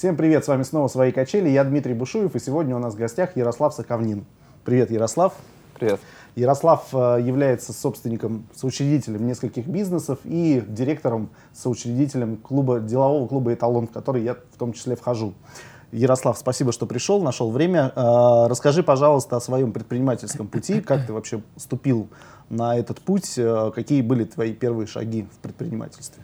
Всем привет, с вами снова «Свои качели», я Дмитрий Бушуев, и сегодня у нас в гостях Ярослав Соковнин. Привет, Ярослав. Привет. Ярослав э, является собственником, соучредителем нескольких бизнесов и директором, соучредителем клуба, делового клуба «Эталон», в который я в том числе вхожу. Ярослав, спасибо, что пришел, нашел время. Э, расскажи, пожалуйста, о своем предпринимательском пути, как ты вообще ступил на этот путь, э, какие были твои первые шаги в предпринимательстве?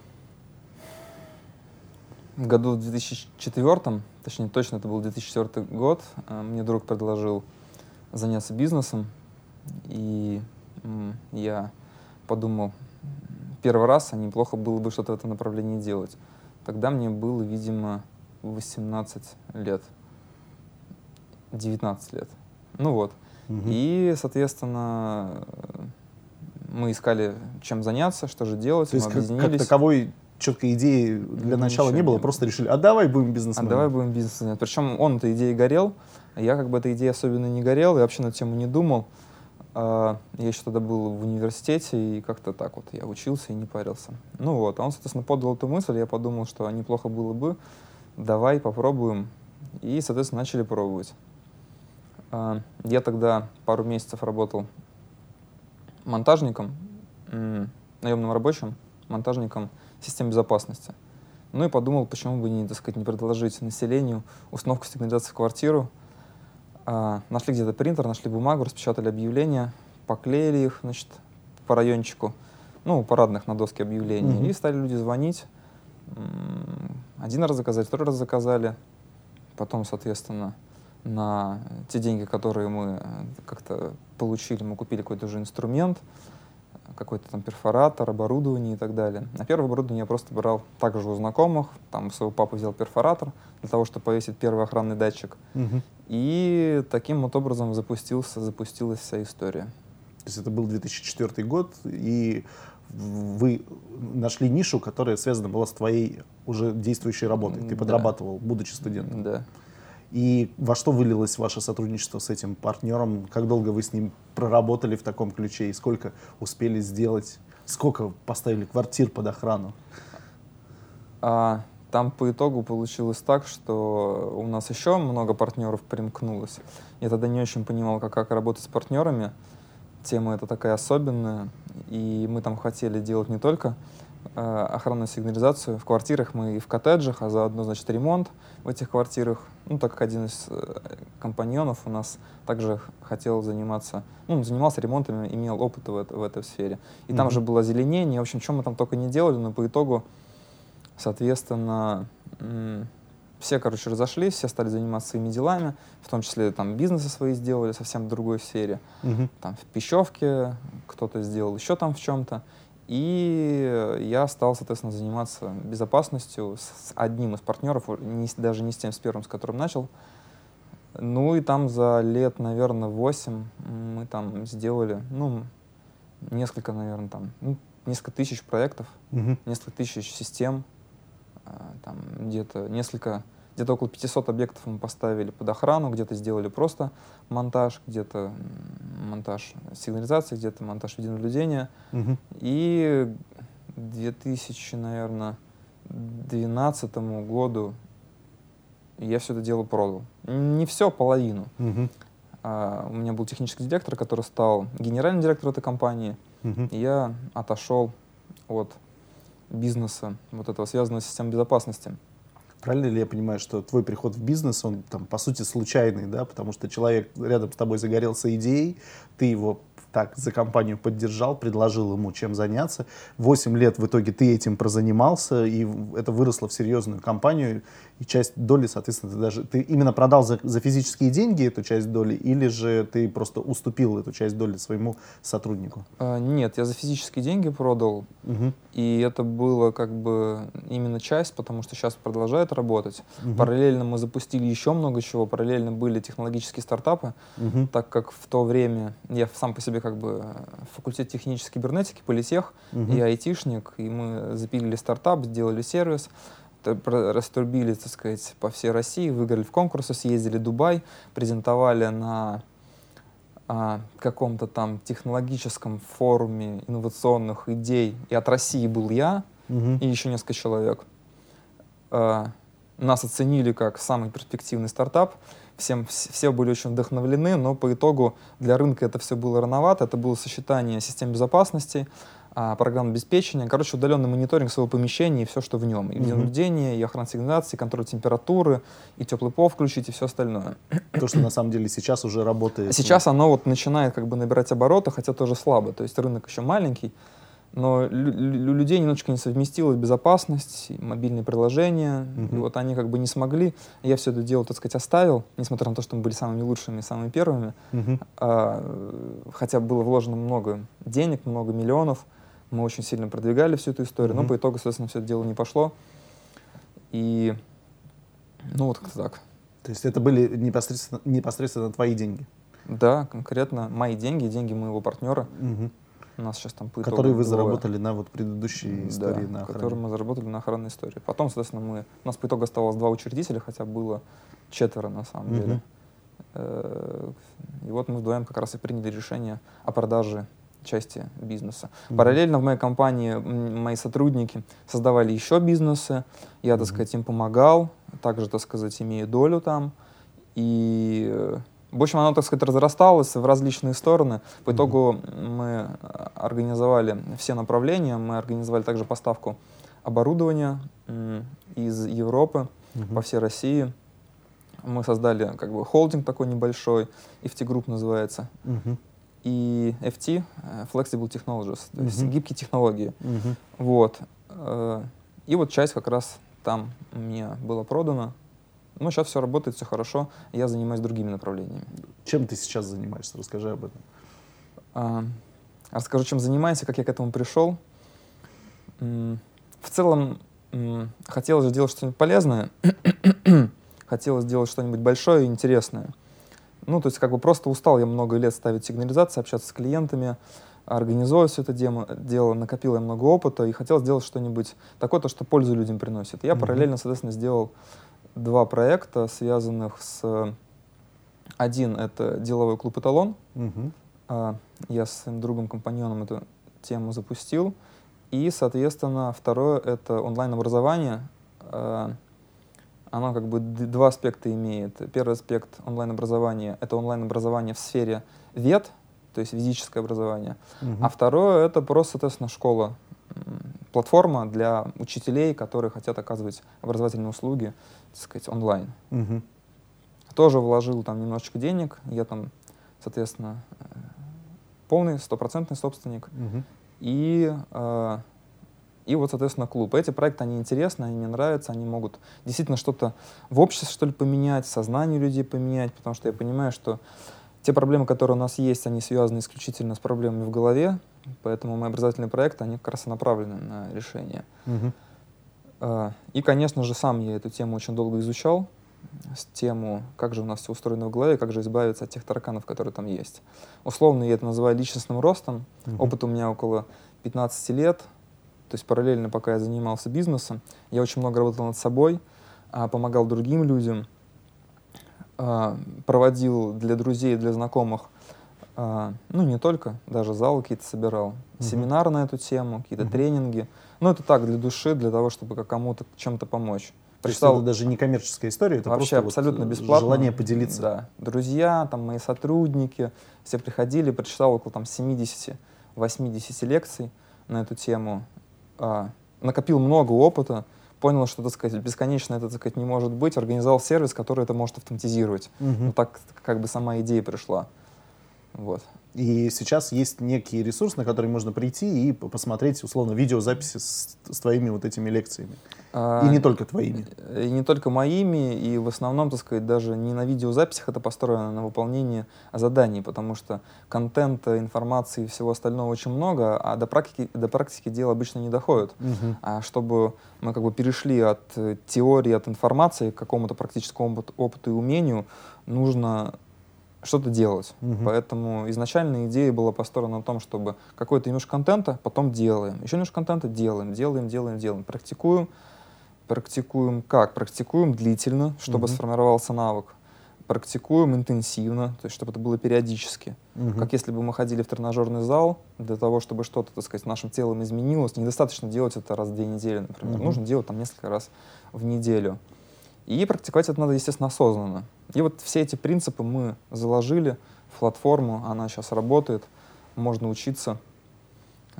Году в 2004, точнее точно это был 2004 год, э, мне друг предложил заняться бизнесом, и я подумал, первый раз, а неплохо было бы что-то в этом направлении делать. Тогда мне было, видимо, 18 лет, 19 лет. Ну вот. Угу. И, соответственно, мы искали, чем заняться, что же делать, То мы есть объединились. Как, как таковой четкой идеи для начала не было, просто решили, а давай будем бизнесменом. А давай будем бизнесменом. Причем он этой идеей горел, а я как бы этой идеей особенно не горел, и вообще на тему не думал. А, я еще тогда был в университете, и как-то так вот я учился и не парился. Ну вот, а он, соответственно, подал эту мысль, я подумал, что неплохо было бы, давай попробуем. И, соответственно, начали пробовать. А, я тогда пару месяцев работал монтажником, наемным рабочим, монтажником систем безопасности. Ну и подумал, почему бы не, так сказать, не предложить населению установку сигнализации в квартиру. А, нашли где-то принтер, нашли бумагу, распечатали объявления, поклеили их, значит, по райончику, ну, парадных на доске объявлений, mm-hmm. и стали люди звонить. Один раз заказать, второй раз заказали. Потом, соответственно, на те деньги, которые мы э, как-то получили, мы купили какой-то уже инструмент, какой-то там перфоратор, оборудование и так далее. На первое оборудование я просто брал также у знакомых, там у своего папы взял перфоратор для того, чтобы повесить первый охранный датчик. Угу. И таким вот образом запустился, запустилась вся история. То есть это был 2004 год, и вы нашли нишу, которая связана была с твоей уже действующей работой. Ты да. подрабатывал, будучи студентом. Да. И во что вылилось ваше сотрудничество с этим партнером? Как долго вы с ним проработали в таком ключе? И сколько успели сделать? Сколько поставили квартир под охрану? А, там по итогу получилось так, что у нас еще много партнеров примкнулось. Я тогда не очень понимал, как, как работать с партнерами. Тема эта такая особенная. И мы там хотели делать не только охранную сигнализацию в квартирах мы и в коттеджах, а заодно, значит, ремонт в этих квартирах. Ну, так как один из э, компаньонов у нас также хотел заниматься, ну, занимался ремонтом, имел опыт в, в этой сфере. И mm-hmm. там же было озеленение, в общем, что мы там только не делали, но по итогу, соответственно, все, короче, разошлись, все стали заниматься своими делами, в том числе там бизнесы свои сделали совсем в другой сфере. Mm-hmm. Там в пищевке кто-то сделал еще там в чем-то. И я стал, соответственно, заниматься безопасностью с одним из партнеров, не, даже не с тем, с первым, с которым начал. Ну и там за лет, наверное, 8 мы там сделали, ну, несколько, наверное, там, ну, несколько тысяч проектов, угу. несколько тысяч систем, а, там где-то несколько где-то около 500 объектов мы поставили под охрану, где-то сделали просто монтаж, где-то монтаж сигнализации, где-то монтаж видеонаблюдения. Угу. И к 2000, наверное, 2012 году я все это дело продал. Не все, половину. Угу. А, у меня был технический директор, который стал генеральным директором этой компании. Угу. И я отошел от бизнеса, вот этого связанного с системой безопасности. Правильно ли я понимаю, что твой приход в бизнес, он там по сути случайный, да, потому что человек рядом с тобой загорелся идеей, ты его так за компанию поддержал, предложил ему чем заняться. Восемь лет в итоге ты этим прозанимался, и это выросло в серьезную компанию, и часть доли, соответственно, ты даже ты именно продал за, за физические деньги эту часть доли, или же ты просто уступил эту часть доли своему сотруднику? А, нет, я за физические деньги продал, угу. и это было как бы именно часть, потому что сейчас продолжает работать. Угу. Параллельно мы запустили еще много чего, параллельно были технологические стартапы, угу. так как в то время я сам по себе как бы факультет технической кибернетики, политех, угу. и айтишник, и мы запилили стартап, сделали сервис, раструбили, так сказать, по всей России, выиграли в конкурсы, съездили в Дубай, презентовали на а, каком-то там технологическом форуме инновационных идей, и от России был я, угу. и еще несколько человек. А, нас оценили как самый перспективный стартап, всем, все были очень вдохновлены, но по итогу для рынка это все было рановато, это было сочетание систем безопасности, а, программ обеспечения, короче, удаленный мониторинг своего помещения и все, что в нем. И видеонаблюдение, и охрана сигнализации, контроль температуры, и теплый пол включить, и все остальное. То, что на самом деле сейчас уже работает. Сейчас оно вот начинает как бы набирать обороты, хотя тоже слабо. То есть рынок еще маленький, но у людей немножечко не совместилась безопасность, мобильные приложения, mm-hmm. и вот они как бы не смогли. Я все это дело, так сказать, оставил, несмотря на то, что мы были самыми лучшими, самыми первыми. Mm-hmm. А, хотя было вложено много денег, много миллионов, мы очень сильно продвигали всю эту историю, mm-hmm. но по итогу, соответственно, все это дело не пошло. И, ну вот как-то так. То есть это были непосредственно, непосредственно твои деньги? Да, конкретно мои деньги, деньги моего партнера. Mm-hmm. У нас сейчас там Которые вы заработали на вот предыдущей истории да, на охране. которые мы заработали на охранной истории. Потом, соответственно, мы... У нас по итогу оставалось два учредителя, хотя было четверо на самом mm-hmm. деле. Э, и вот мы вдвоем как раз и приняли решение о продаже части бизнеса. Mm-hmm. Параллельно в моей компании мои сотрудники создавали еще бизнесы. Я, так сказать, им помогал, также, так сказать, имею долю там. И э, в общем, оно, так сказать, разрасталось в различные стороны. По итогу мы организовали все направления, мы организовали также поставку оборудования из Европы mm-hmm. по всей России. Мы создали как бы холдинг такой небольшой, FT Group называется. Mm-hmm. И FT, э, Flexible Technologies, то есть гибкие технологии. Вот. Э, и вот часть как раз там мне была продана. Ну, сейчас все работает, все хорошо. Я занимаюсь другими направлениями. Чем ты сейчас занимаешься? Расскажи об этом. А, расскажу, чем занимаюсь как я к этому пришел. В целом, хотелось сделать что-нибудь полезное. хотелось сделать что-нибудь большое и интересное. Ну, то есть, как бы просто устал я много лет ставить сигнализации, общаться с клиентами, организовывать все это дело, дело накопил я много опыта и хотел сделать что-нибудь такое, то, что пользу людям приносит. Я mm-hmm. параллельно, соответственно, сделал два проекта, связанных с... Один — это деловой клуб «Эталон». Угу. Я с своим другом-компаньоном эту тему запустил. И, соответственно, второе — это онлайн-образование. Оно как бы два аспекта имеет. Первый аспект онлайн-образования — это онлайн-образование в сфере ВЕД, то есть физическое образование. Угу. А второе — это просто, соответственно, школа платформа для учителей, которые хотят оказывать образовательные услуги, так сказать, онлайн. Угу. Тоже вложил там немножечко денег, я там, соответственно, э, полный, стопроцентный собственник. Угу. И, э, и вот, соответственно, клуб. Эти проекты, они интересны, они мне нравятся, они могут действительно что-то в обществе, что ли, поменять, сознание людей поменять, потому что я понимаю, что те проблемы, которые у нас есть, они связаны исключительно с проблемами в голове, поэтому мои образовательные проекты, они как раз и направлены на решение. Угу. И, конечно же, сам я эту тему очень долго изучал, с тему, как же у нас все устроено в голове, как же избавиться от тех тараканов, которые там есть. Условно я это называю личностным ростом. Угу. Опыт у меня около 15 лет, то есть параллельно, пока я занимался бизнесом, я очень много работал над собой, а, помогал другим людям, а, проводил для друзей, для знакомых, а, ну не только, даже залы какие-то собирал, угу. семинары на эту тему, какие-то угу. тренинги. Ну это так, для души, для того, чтобы кому-то чем-то помочь. Прочитал... даже не коммерческая история, это Вообще абсолютно вот бесплатно. желание поделиться. Да. Друзья, там мои сотрудники, все приходили, прочитал около там 70-80 лекций на эту тему. А, накопил много опыта, понял, что, так сказать, бесконечно это, так сказать, не может быть, организовал сервис, который это может автоматизировать. Угу. Ну, так как бы сама идея пришла. Вот. И сейчас есть некий ресурс, на который можно прийти и посмотреть, условно, видеозаписи с, с твоими вот этими лекциями. А, и не только твоими. И не только моими, и в основном, так сказать, даже не на видеозаписях это построено на выполнение заданий, потому что контента, информации и всего остального очень много, а до практики, до практики дело обычно не доходит. Угу. А чтобы мы как бы перешли от э, теории, от информации к какому-то практическому опыту и умению, нужно что-то делать. Угу. Поэтому изначально идея была построена на том, чтобы какой-то немножко контента, потом делаем. Еще немножко контента делаем, делаем, делаем, делаем. Практикуем. Практикуем как? Практикуем длительно, чтобы угу. сформировался навык. Практикуем интенсивно, то есть чтобы это было периодически. Угу. Как если бы мы ходили в тренажерный зал, для того, чтобы что-то, так сказать, нашим телом изменилось, недостаточно делать это раз в две недели, например. Угу. Нужно делать там несколько раз в неделю. И практиковать это надо, естественно, осознанно. И вот все эти принципы мы заложили в платформу, она сейчас работает, можно учиться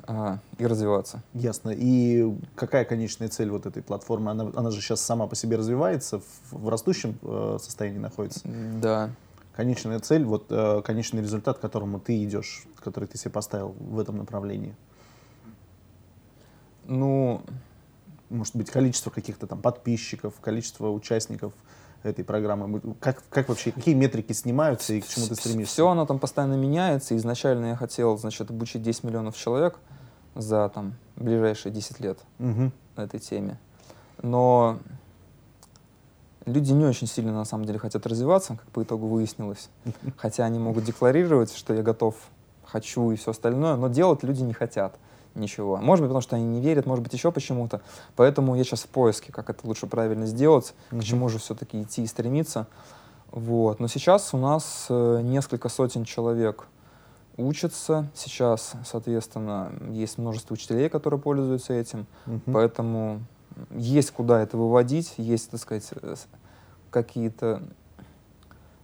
а, и развиваться. Ясно. И какая конечная цель вот этой платформы? Она, она же сейчас сама по себе развивается, в, в растущем э, состоянии находится? Да. Конечная цель, вот э, конечный результат, к которому ты идешь, который ты себе поставил в этом направлении? Ну, может быть, количество каких-то там подписчиков, количество участников этой программы? Как, как вообще, какие метрики снимаются и к чему ты стремишься? Все оно там постоянно меняется. Изначально я хотел, значит, обучить 10 миллионов человек за там ближайшие 10 лет угу. на этой теме. Но люди не очень сильно на самом деле хотят развиваться, как по итогу выяснилось. Хотя они могут декларировать, что я готов, хочу и все остальное, но делать люди не хотят ничего. Может быть, потому что они не верят, может быть, еще почему-то. Поэтому я сейчас в поиске, как это лучше правильно сделать, mm-hmm. к чему же все-таки идти и стремиться. Вот. Но сейчас у нас э, несколько сотен человек учатся. Сейчас, соответственно, есть множество учителей, которые пользуются этим. Mm-hmm. Поэтому есть куда это выводить, есть, так сказать, э, какие-то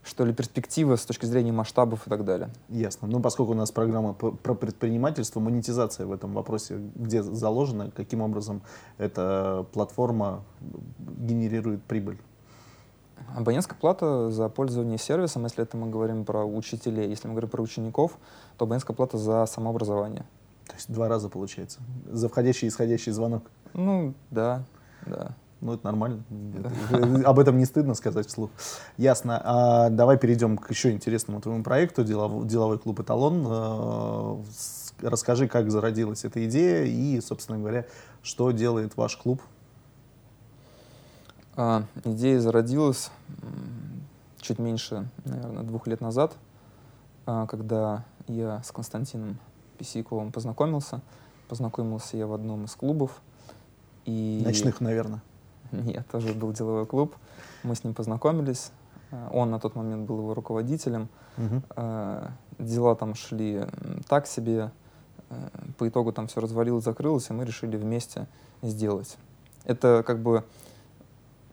что ли, перспективы с точки зрения масштабов и так далее. Ясно. Ну, поскольку у нас программа про предпринимательство, монетизация в этом вопросе, где заложена, каким образом эта платформа генерирует прибыль? Абонентская плата за пользование сервисом, если это мы говорим про учителей, если мы говорим про учеников, то абонентская плата за самообразование. То есть два раза получается? За входящий и исходящий звонок? Ну, да, да. Ну, это нормально. Об этом не стыдно сказать вслух. Ясно. А давай перейдем к еще интересному твоему проекту, деловой клуб «Эталон». А, расскажи, как зародилась эта идея и, собственно говоря, что делает ваш клуб? А, идея зародилась чуть меньше, наверное, двух лет назад, а, когда я с Константином Писиковым познакомился. Познакомился я в одном из клубов. И... Ночных, наверное. Нет, тоже был деловой клуб. Мы с ним познакомились. Э, он на тот момент был его руководителем. Угу. Дела там шли так себе. Э, по итогу там все развалилось, закрылось, и мы решили вместе сделать. Это как бы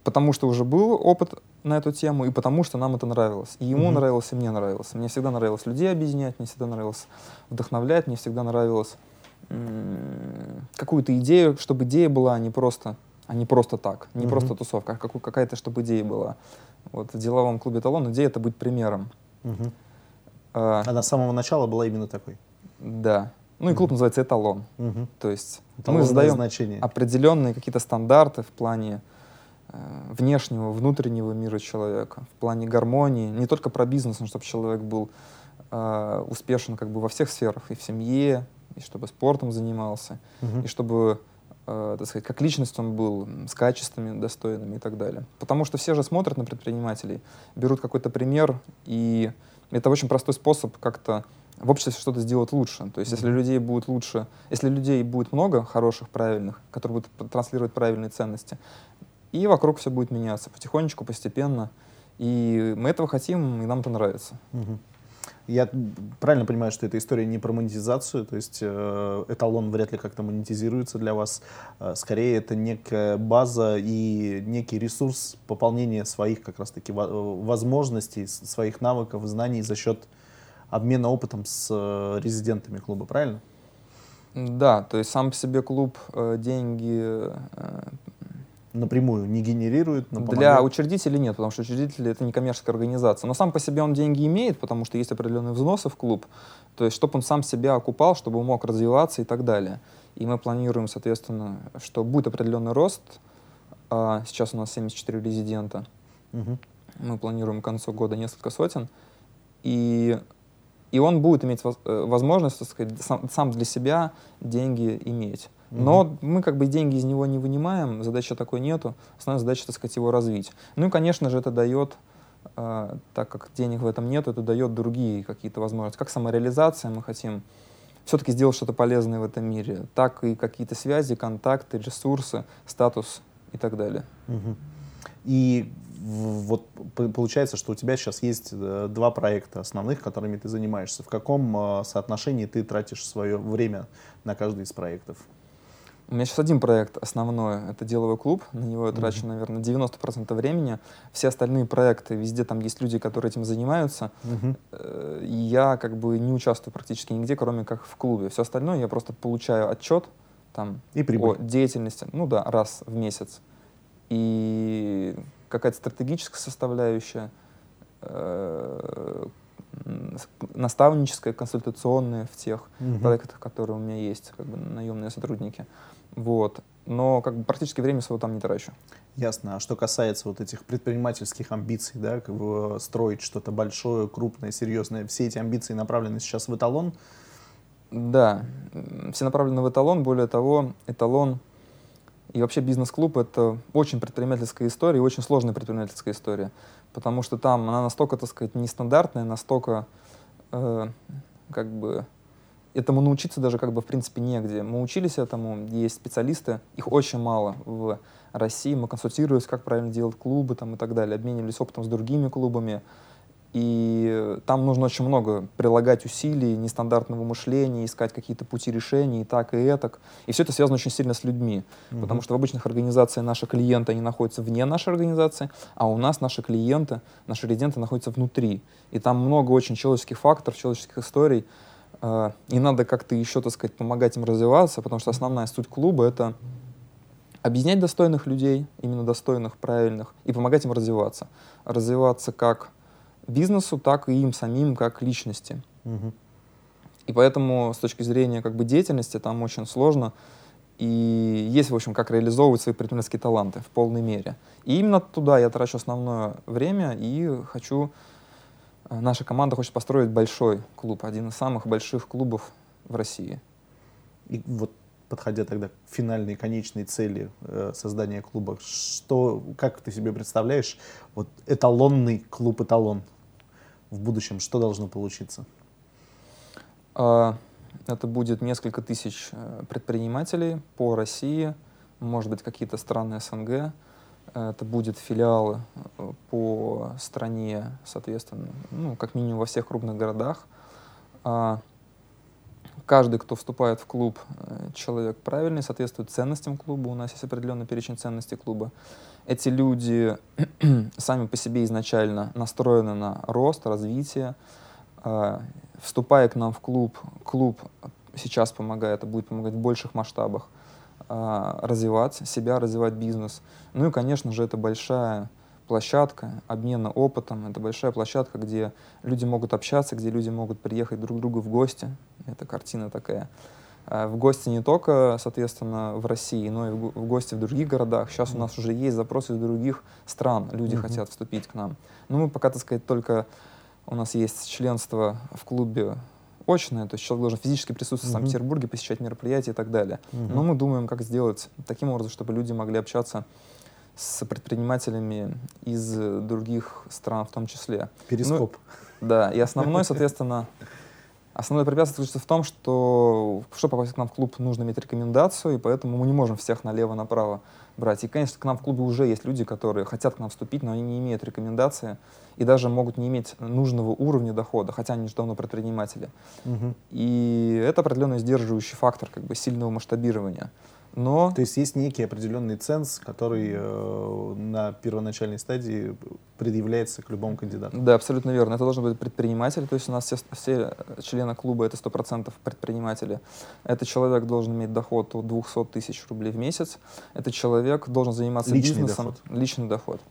потому что уже был опыт на эту тему, и потому что нам это нравилось. И ему mm нравилось, и мне нравилось. Мне всегда нравилось людей объединять, мне всегда нравилось вдохновлять, мне всегда нравилось какую-то идею, чтобы идея была не просто а не просто так, не mm-hmm. просто тусовка, а как, какая-то, чтобы идея была. Вот в деловом клубе «Талон» идея — это быть примером. Mm-hmm. А, а с самого начала была именно такой? Да. Ну и клуб mm-hmm. называется «Эталон». Mm-hmm. То есть Эталонное мы задаем значение. определенные какие-то стандарты в плане э, внешнего, внутреннего мира человека, в плане гармонии, не только про бизнес, но чтобы человек был э, успешен как бы во всех сферах, и в семье, и чтобы спортом занимался, mm-hmm. и чтобы э, так сказать, как личность он был, с качествами достойными и так далее. Потому что все же смотрят на предпринимателей, берут какой-то пример, и это очень простой способ как-то в обществе что-то сделать лучше. То есть, если людей будет лучше, если людей будет много хороших, правильных, которые будут транслировать правильные ценности, и вокруг все будет меняться потихонечку, постепенно. И мы этого хотим, и нам это нравится. Угу. Я правильно понимаю, что эта история не про монетизацию, то есть э, эталон вряд ли как-то монетизируется для вас. Э, скорее, это некая база и некий ресурс пополнения своих как раз-таки возможностей, своих навыков, знаний за счет обмена опытом с э, резидентами клуба, правильно? Да, то есть сам по себе клуб э, деньги э, напрямую не генерирует, но Для учредителей нет, потому что учредители — это не коммерческая организация. Но сам по себе он деньги имеет, потому что есть определенные взносы в клуб. То есть, чтобы он сам себя окупал, чтобы он мог развиваться и так далее. И мы планируем, соответственно, что будет определенный рост. А сейчас у нас 74 резидента. Угу. Мы планируем к концу года несколько сотен. И, и он будет иметь э, возможность, так сказать, сам, сам для себя деньги иметь. Но мы как бы деньги из него не вынимаем, задачи такой нету. Основная задача, так сказать, его развить. Ну и, конечно же, это дает, э, так как денег в этом нет, это дает другие какие-то возможности. Как самореализация, мы хотим все-таки сделать что-то полезное в этом мире, так и какие-то связи, контакты, ресурсы, статус и так далее. Угу. И вот получается, что у тебя сейчас есть э, два проекта основных, которыми ты занимаешься. В каком э, соотношении ты тратишь свое время на каждый из проектов? У меня сейчас один проект основной, это деловой клуб, на него я трачу, mm-hmm. наверное, 90% времени. Все остальные проекты, везде там есть люди, которые этим занимаются. Mm-hmm. И я как бы не участвую практически нигде, кроме как в клубе. Все остальное я просто получаю отчет там, и о деятельности, ну да, раз в месяц. И какая-то стратегическая составляющая, э, наставническая, консультационная в тех угу. проектах, которые у меня есть, как бы наемные сотрудники. Вот. Но как бы практически время своего там не трачу. Ясно. А что касается вот этих предпринимательских амбиций, да, как бы строить что-то большое, крупное, серьезное, все эти амбиции направлены сейчас в эталон? Да, все направлены в эталон. Более того, эталон и вообще бизнес-клуб — это очень предпринимательская история и очень сложная предпринимательская история. Потому что там она настолько, так сказать, нестандартная, настолько э, как бы этому научиться даже как бы в принципе негде. Мы учились этому, есть специалисты, их очень мало в России, мы консультировались, как правильно делать клубы там, и так далее, обменивались опытом с другими клубами, и там нужно очень много прилагать усилий, нестандартного мышления, искать какие-то пути решений, и так, и этак. И все это связано очень сильно с людьми. Mm-hmm. Потому что в обычных организациях наши клиенты, они находятся вне нашей организации, а у нас наши клиенты, наши резиденты находятся внутри. И там много очень человеческих факторов, человеческих историй, а, и надо как-то еще, так сказать, помогать им развиваться, потому что основная суть клуба — это объединять достойных людей, именно достойных, правильных, и помогать им развиваться. Развиваться как бизнесу, так и им самим, как личности. Угу. И поэтому с точки зрения как бы, деятельности там очень сложно. И есть, в общем, как реализовывать свои предпринимательские таланты в полной мере. И именно туда я трачу основное время и хочу Э, наша команда хочет построить большой клуб, один из самых больших клубов в России. И вот подходя тогда к финальной, конечной цели э, создания клуба, что, как ты себе представляешь, вот эталонный клуб-эталон в будущем, что должно получиться? А, это будет несколько тысяч э, предпринимателей по России, может быть, какие-то страны СНГ, это будет филиалы э, по стране, соответственно, ну, как минимум во всех крупных городах. А каждый, кто вступает в клуб, э, человек правильный, соответствует ценностям клуба. У нас есть определенный перечень ценностей клуба. Эти люди сами по себе изначально настроены на рост, развитие. А, вступая к нам в клуб, клуб сейчас помогает, а будет помогать в больших масштабах развивать себя, развивать бизнес. Ну и, конечно же, это большая площадка обмена опытом, это большая площадка, где люди могут общаться, где люди могут приехать друг к другу в гости. Это картина такая. А, в гости не только, соответственно, в России, но и в гости в других городах. Сейчас у нас уже есть запросы из других стран, люди mm-hmm. хотят вступить к нам. Но мы пока, так сказать, только у нас есть членство в клубе очное, то есть человек должен физически присутствовать в Санкт-Петербурге, посещать мероприятия и так далее. Но мы думаем, как сделать таким образом, чтобы люди могли общаться с предпринимателями из других стран в том числе. Перископ. Ну, да, и основной, соответственно, Основное препятствие заключается в том, что чтобы попасть к нам в клуб, нужно иметь рекомендацию, и поэтому мы не можем всех налево-направо брать. И, конечно, к нам в клубе уже есть люди, которые хотят к нам вступить, но они не имеют рекомендации и даже могут не иметь нужного уровня дохода, хотя они уже давно предприниматели. Угу. И это определенный сдерживающий фактор как бы сильного масштабирования. Но... То есть есть некий определенный ценз, который э, на первоначальной стадии предъявляется к любому кандидату. Да, абсолютно верно. Это должен быть предприниматель, то есть у нас все, все члены клуба это 100% предприниматели. Этот человек должен иметь доход от 200 тысяч рублей в месяц. Этот человек должен заниматься личный бизнесом. Доход. Личный доход.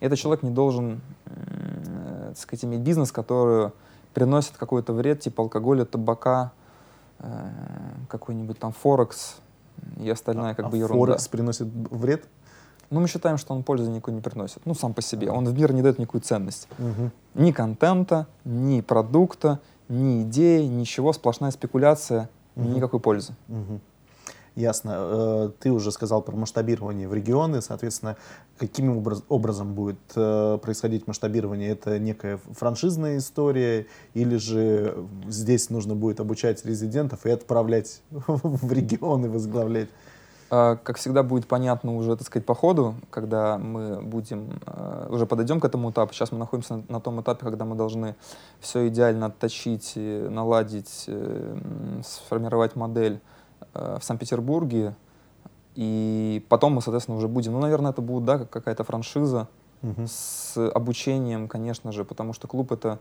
Этот человек не должен, э, так сказать, иметь бизнес, который приносит какой-то вред, типа алкоголя, табака, э, какой-нибудь там Форекс, и остальная как а бы ерунда. Форекс приносит вред? Ну, мы считаем, что он пользы никакой не приносит. Ну, сам по себе. Он в мир не дает никакую ценность. Угу. Ни контента, ни продукта, ни идеи, ничего. Сплошная спекуляция, угу. никакой пользы. Угу. Ясно. Э, ты уже сказал про масштабирование в регионы, соответственно, каким образом будет э, происходить масштабирование? Это некая франшизная история или же здесь нужно будет обучать резидентов и отправлять в регионы, возглавлять? Как всегда будет понятно уже, так сказать, по ходу, когда мы будем, э, уже подойдем к этому этапу. Сейчас мы находимся на, том этапе, когда мы должны все идеально отточить, наладить, сформировать модель в Санкт-Петербурге, И потом мы, соответственно, уже будем, ну, наверное, это будет, да, какая-то франшиза Мгм. с обучением, конечно же, потому что клуб это,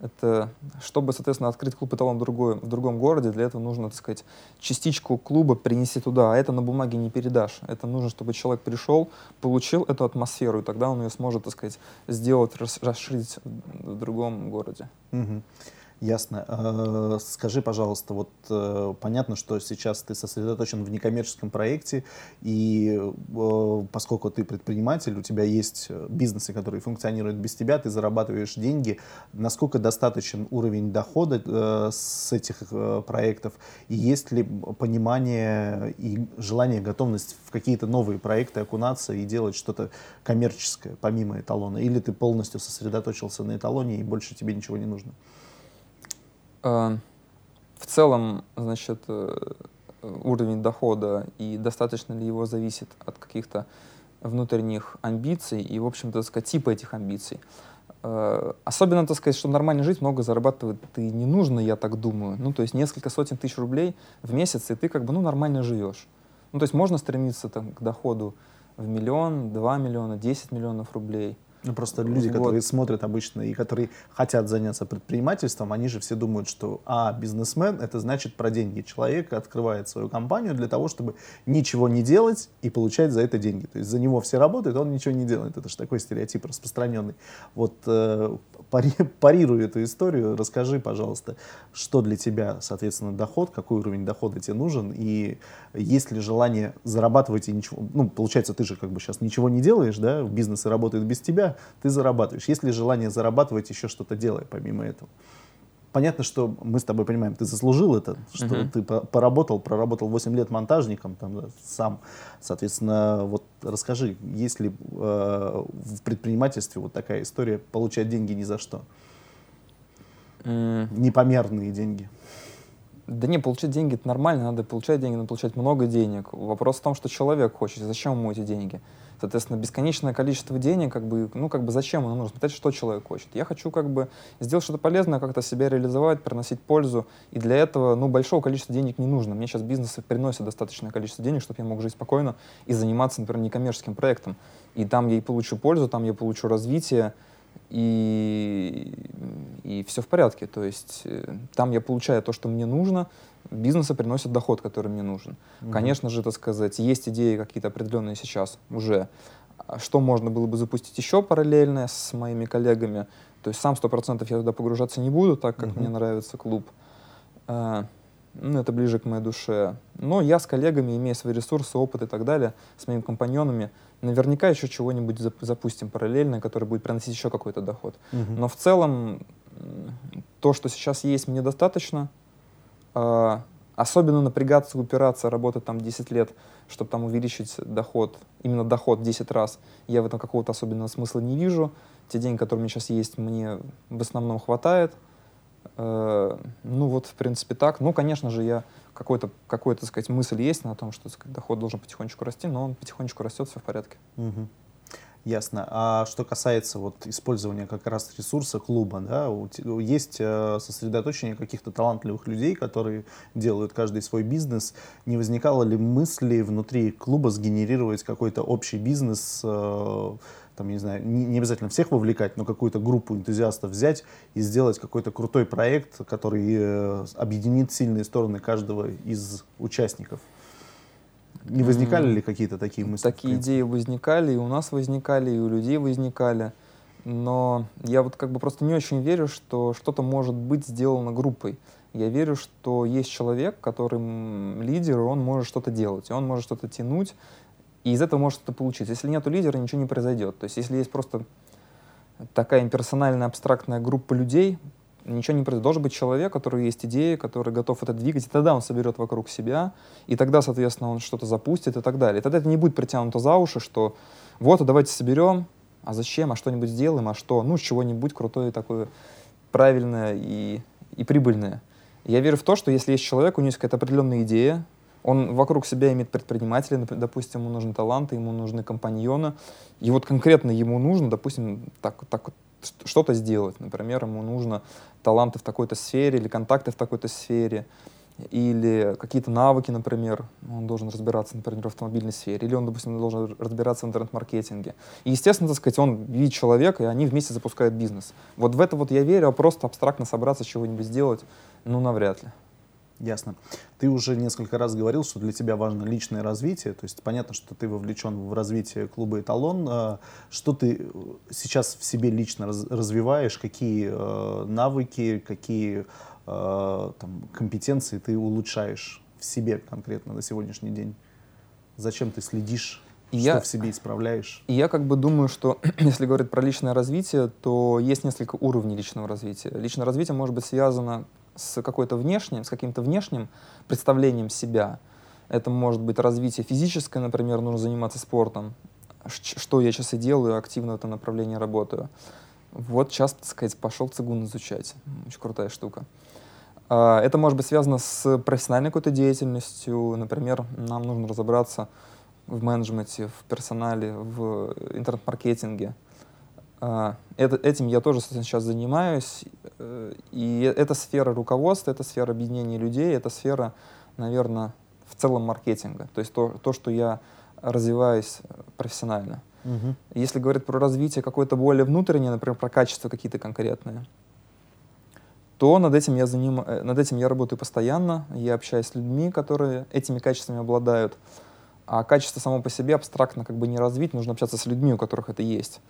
это чтобы, соответственно, открыть клуб эталон в, другой, в другом городе, для этого нужно, так сказать, частичку клуба принести туда, а это на бумаге не передашь. Это нужно, чтобы человек пришел, получил эту атмосферу, и тогда он ее сможет, так сказать, сделать, рас- расширить в другом городе. Мгм. Ясно. Э, Скажи, пожалуйста, вот э, понятно, что сейчас ты сосредоточен в некоммерческом проекте, и э, поскольку ты предприниматель, у тебя есть бизнесы, которые функционируют без тебя, ты зарабатываешь деньги. Насколько достаточен уровень дохода с этих проектов? И есть ли понимание и желание, готовность в какие-то новые проекты окунаться и делать что-то коммерческое, помимо эталона? Или ты полностью сосредоточился на эталоне и больше тебе ничего не нужно? Э, В целом, значит, э, уровень дохода и достаточно ли его зависит от каких-то внутренних амбиций и, в общем-то, сказать, типа этих амбиций. Э, Особенно, так сказать, чтобы нормально жить, много зарабатывать и не нужно, я так думаю. Ну, то есть несколько сотен тысяч рублей в месяц, и ты как бы, ну, нормально живешь. Ну, то есть можно стремиться там, к доходу в миллион, два миллиона, 10 миллионов рублей. Ну, просто люди, Вот. которые смотрят обычно и которые хотят заняться предпринимательством, они же все думают, что, а, бизнесмен, это значит про деньги. Человек открывает свою компанию для того, чтобы ничего не делать и получать за это деньги. То есть за него все работают, а он ничего не делает. Это же такой стереотип распространенный. Вот э, пари- парируя эту историю, расскажи, пожалуйста, что для тебя, соответственно, доход, какой уровень дохода тебе нужен, и есть ли желание зарабатывать и ничего, ну, получается, ты же как бы сейчас ничего не делаешь, да, бизнесы работают без тебя, ты зарабатываешь. Есть ли желание зарабатывать еще что-то делая помимо этого? Понятно, что мы с тобой понимаем, ты заслужил это, что Мгм. ты по- поработал, проработал 8 лет монтажником там, да, сам. Соответственно, вот расскажи, есть ли э, в предпринимательстве вот такая история получать деньги ни за что? М, Непомерные деньги. Да не, получать деньги это нормально, надо получать деньги, надо получать много денег. Вопрос в том, что человек хочет, зачем ему эти деньги. Соответственно, бесконечное количество денег, как бы, ну, как бы зачем оно нужно? Смотреть, что человек хочет. Я хочу как бы сделать что-то полезное, как-то себя реализовать, приносить пользу. И для этого, ну, большого количества денег не нужно. Мне сейчас бизнес приносит достаточное количество денег, чтобы я мог жить спокойно и заниматься, например, некоммерческим проектом. И там я и получу пользу, там я получу развитие, и, и все в порядке. То есть э, там я получаю то, что мне нужно, бизнесы приносят доход, который мне нужен. Мгм. Конечно же, так сказать, есть идеи какие-то определенные сейчас уже, а что можно было бы запустить еще параллельно с моими коллегами. То есть сам 100% я туда погружаться не буду, так как Мгм. мне нравится клуб. Ну, это ближе к моей душе. Но я с коллегами, имея свои ресурсы, опыт и так далее, с моими компаньонами, наверняка еще чего-нибудь зап- запустим параллельно, который будет приносить еще какой-то доход. Мгм. Но в целом то, что сейчас есть, мне достаточно. А, Особенно напрягаться, упираться, работать там 10 лет, чтобы там увеличить доход, именно доход в 10 раз, я в этом какого-то особенного смысла не вижу. Те деньги, которые у меня сейчас есть, мне в основном хватает. Э, Ну вот, в принципе, так. Ну, конечно же, я какой-то, какой-то, так сказать, мысль есть на том, что сказать, доход должен потихонечку расти, но он потихонечку растет, все в порядке. Мгм. Ясно. А что касается вот использования как раз ресурса клуба, да, есть э, сосредоточение каких-то талантливых людей, которые делают каждый свой бизнес. Не возникало ли мысли внутри клуба сгенерировать какой-то общий бизнес, э, там, я не знаю, не, не обязательно всех вовлекать, но какую-то группу энтузиастов взять и сделать какой-то крутой проект, который э, объединит сильные стороны каждого из участников? Не возникали М, ли какие-то такие мысли? Такие идеи возникали, и у нас возникали, и у людей возникали. Но я вот как бы просто не очень верю, что что-то может быть сделано группой. Я верю, что есть человек, который лидер, и он может что-то делать, и он может что-то тянуть, и из этого может что-то получиться. Если нету лидера, ничего не произойдет. То есть если есть просто такая имперсональная, абстрактная группа людей, ничего не произойдет. Должен быть человек, у которого есть идеи, который готов это двигать, и тогда он соберет вокруг себя, и тогда, соответственно, он что-то запустит и так далее. И тогда это не будет притянуто за уши, что вот, а давайте соберем, а зачем, а что-нибудь сделаем, а что, ну, чего-нибудь крутое такое, правильное и, и прибыльное. Я верю в то, что если есть человек, у него есть какая-то определенная идея, он вокруг себя имеет предпринимателей, допустим, ему нужны таланты, ему нужны компаньоны, и вот конкретно ему нужно, допустим, так, так что-то сделать. Например, ему нужно таланты в такой-то сфере или контакты в такой-то сфере. или какие-то навыки, например, он должен разбираться, например, в автомобильной сфере, или он, допустим, должен разбираться в интернет-маркетинге. И, естественно, так сказать, он видит человека, и они вместе запускают бизнес. Вот в это вот я верю, а просто абстрактно собраться, чего-нибудь сделать, ну, навряд ли. Ясно. Ты уже несколько раз говорил, что для тебя важно личное развитие. То есть понятно, что ты вовлечен в развитие клуба «Эталон». А что ты сейчас в себе лично развиваешь? Какие э, навыки, какие э, там, компетенции ты улучшаешь в себе конкретно на сегодняшний день? Зачем ты следишь? И что я, в себе исправляешь? И я как бы думаю, что если говорить про личное развитие, то есть несколько уровней личного развития. Личное развитие может быть связано с какой-то внешним, с каким-то внешним представлением себя. Это может быть развитие физическое, например, нужно заниматься спортом, что я сейчас и делаю, активно в этом направлении работаю. Вот сейчас, так сказать, пошел цигун изучать. Очень крутая штука. А, это может быть связано с профессиональной какой-то деятельностью. Например, нам нужно разобраться в менеджменте, в персонале, в интернет-маркетинге. А, это, этим я тоже сейчас занимаюсь. Э, и эта сфера руководства, это сфера объединения людей, это сфера, наверное, в целом маркетинга. То есть то, то что я развиваюсь профессионально. Угу. Если говорить про развитие какое-то более внутреннее, например, про качества какие-то конкретные, то над этим, я заним... Э, над этим я работаю постоянно. Я общаюсь с людьми, которые этими качествами обладают. А качество само по себе абстрактно как бы не развить, нужно общаться с людьми, у которых это есть.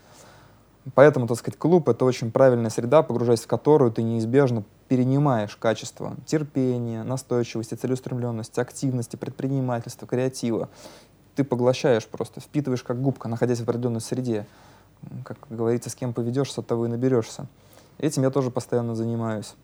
Поэтому, так сказать, клуб — это очень правильная среда, погружаясь в которую ты неизбежно перенимаешь качество терпения, настойчивости, целеустремленности, активности, предпринимательства, креатива. Ты поглощаешь просто, впитываешь как губка, находясь в определенной среде. Как говорится, с кем поведешься, от того и наберешься. Этим я тоже постоянно занимаюсь.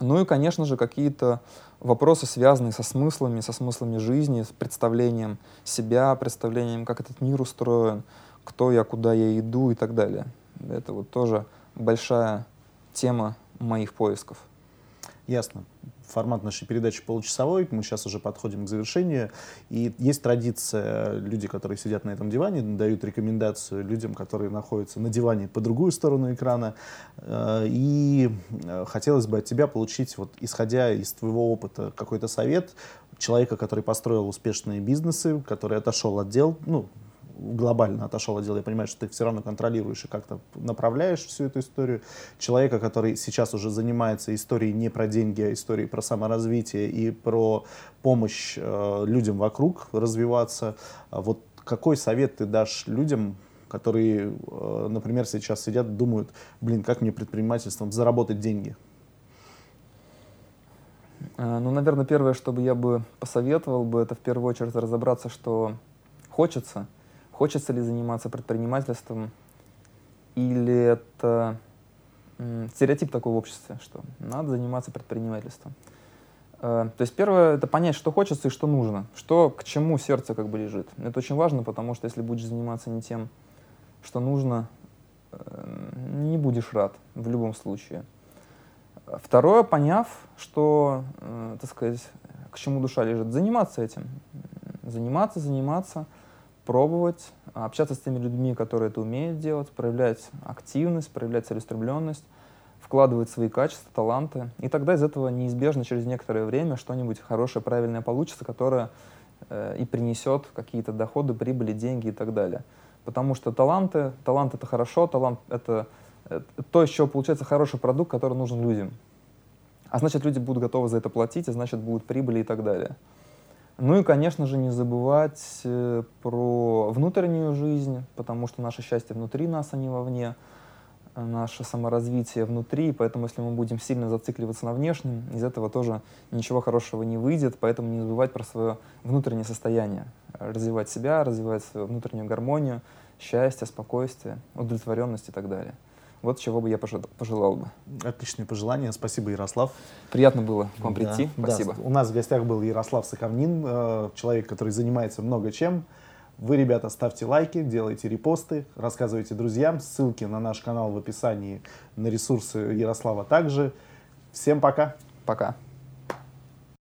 Ну и, конечно же, какие-то вопросы, связанные со смыслами, со смыслами жизни, с представлением себя, представлением, как этот мир устроен, кто я, куда я иду и так далее. Это вот тоже большая тема моих поисков. Ясно. Формат нашей передачи получасовой, мы сейчас уже подходим к завершению. И есть традиция, люди, которые сидят на этом диване, дают рекомендацию людям, которые находятся на диване по другую сторону экрана. Э, и э, хотелось бы от тебя получить, вот, исходя из твоего опыта, какой-то совет человека, который построил успешные бизнесы, который отошел от дел, ну, глобально отошел от дела, я понимаю, что ты все равно контролируешь и как-то направляешь всю эту историю. Человека, который сейчас уже занимается историей не про деньги, а историей про саморазвитие и про помощь э, людям вокруг развиваться. А вот какой совет ты дашь людям, которые, э, например, сейчас сидят, думают, блин, как мне предпринимательством заработать деньги? Э, ну, наверное, первое, что бы я бы посоветовал бы, это в первую очередь разобраться, что хочется – Хочется ли заниматься предпринимательством, или это стереотип такой в обществе, что надо заниматься предпринимательством. Э, то есть первое — это понять, что хочется и что нужно, что к чему сердце как бы лежит. Это очень важно, потому что если будешь заниматься не тем, что нужно, э, не будешь рад в любом случае. Второе, поняв, что, э, так сказать, к чему душа лежит, заниматься этим. Заниматься, заниматься — пробовать, общаться с теми людьми, которые это умеют делать, проявлять активность, проявлять целеустремленность, вкладывать свои качества, таланты. И тогда из этого неизбежно через некоторое время что-нибудь хорошее, правильное получится, которое э, и принесет какие-то доходы, прибыли, деньги и так далее. Потому что таланты, талант это хорошо, талант это, это то, из чего получается хороший продукт, который нужен людям. А значит, люди будут готовы за это платить, а значит, будут прибыли и так далее. Ну и, конечно же, не забывать э, про внутреннюю жизнь, потому что наше счастье внутри нас, а не вовне, наше саморазвитие внутри, поэтому если мы будем сильно зацикливаться на внешнем, из этого тоже ничего хорошего не выйдет, поэтому не забывать про свое внутреннее состояние, развивать себя, развивать свою внутреннюю гармонию, счастье, спокойствие, удовлетворенность и так далее. Вот чего бы я пожелал бы. Отличные пожелания. Спасибо, Ярослав. Приятно было к вам прийти. Да, Спасибо. Да. У нас в гостях был Ярослав Соковнин, э, человек, который занимается много чем. Вы, ребята, ставьте лайки, делайте репосты, рассказывайте друзьям. Ссылки на наш канал в описании, на ресурсы Ярослава также. Всем пока. Пока.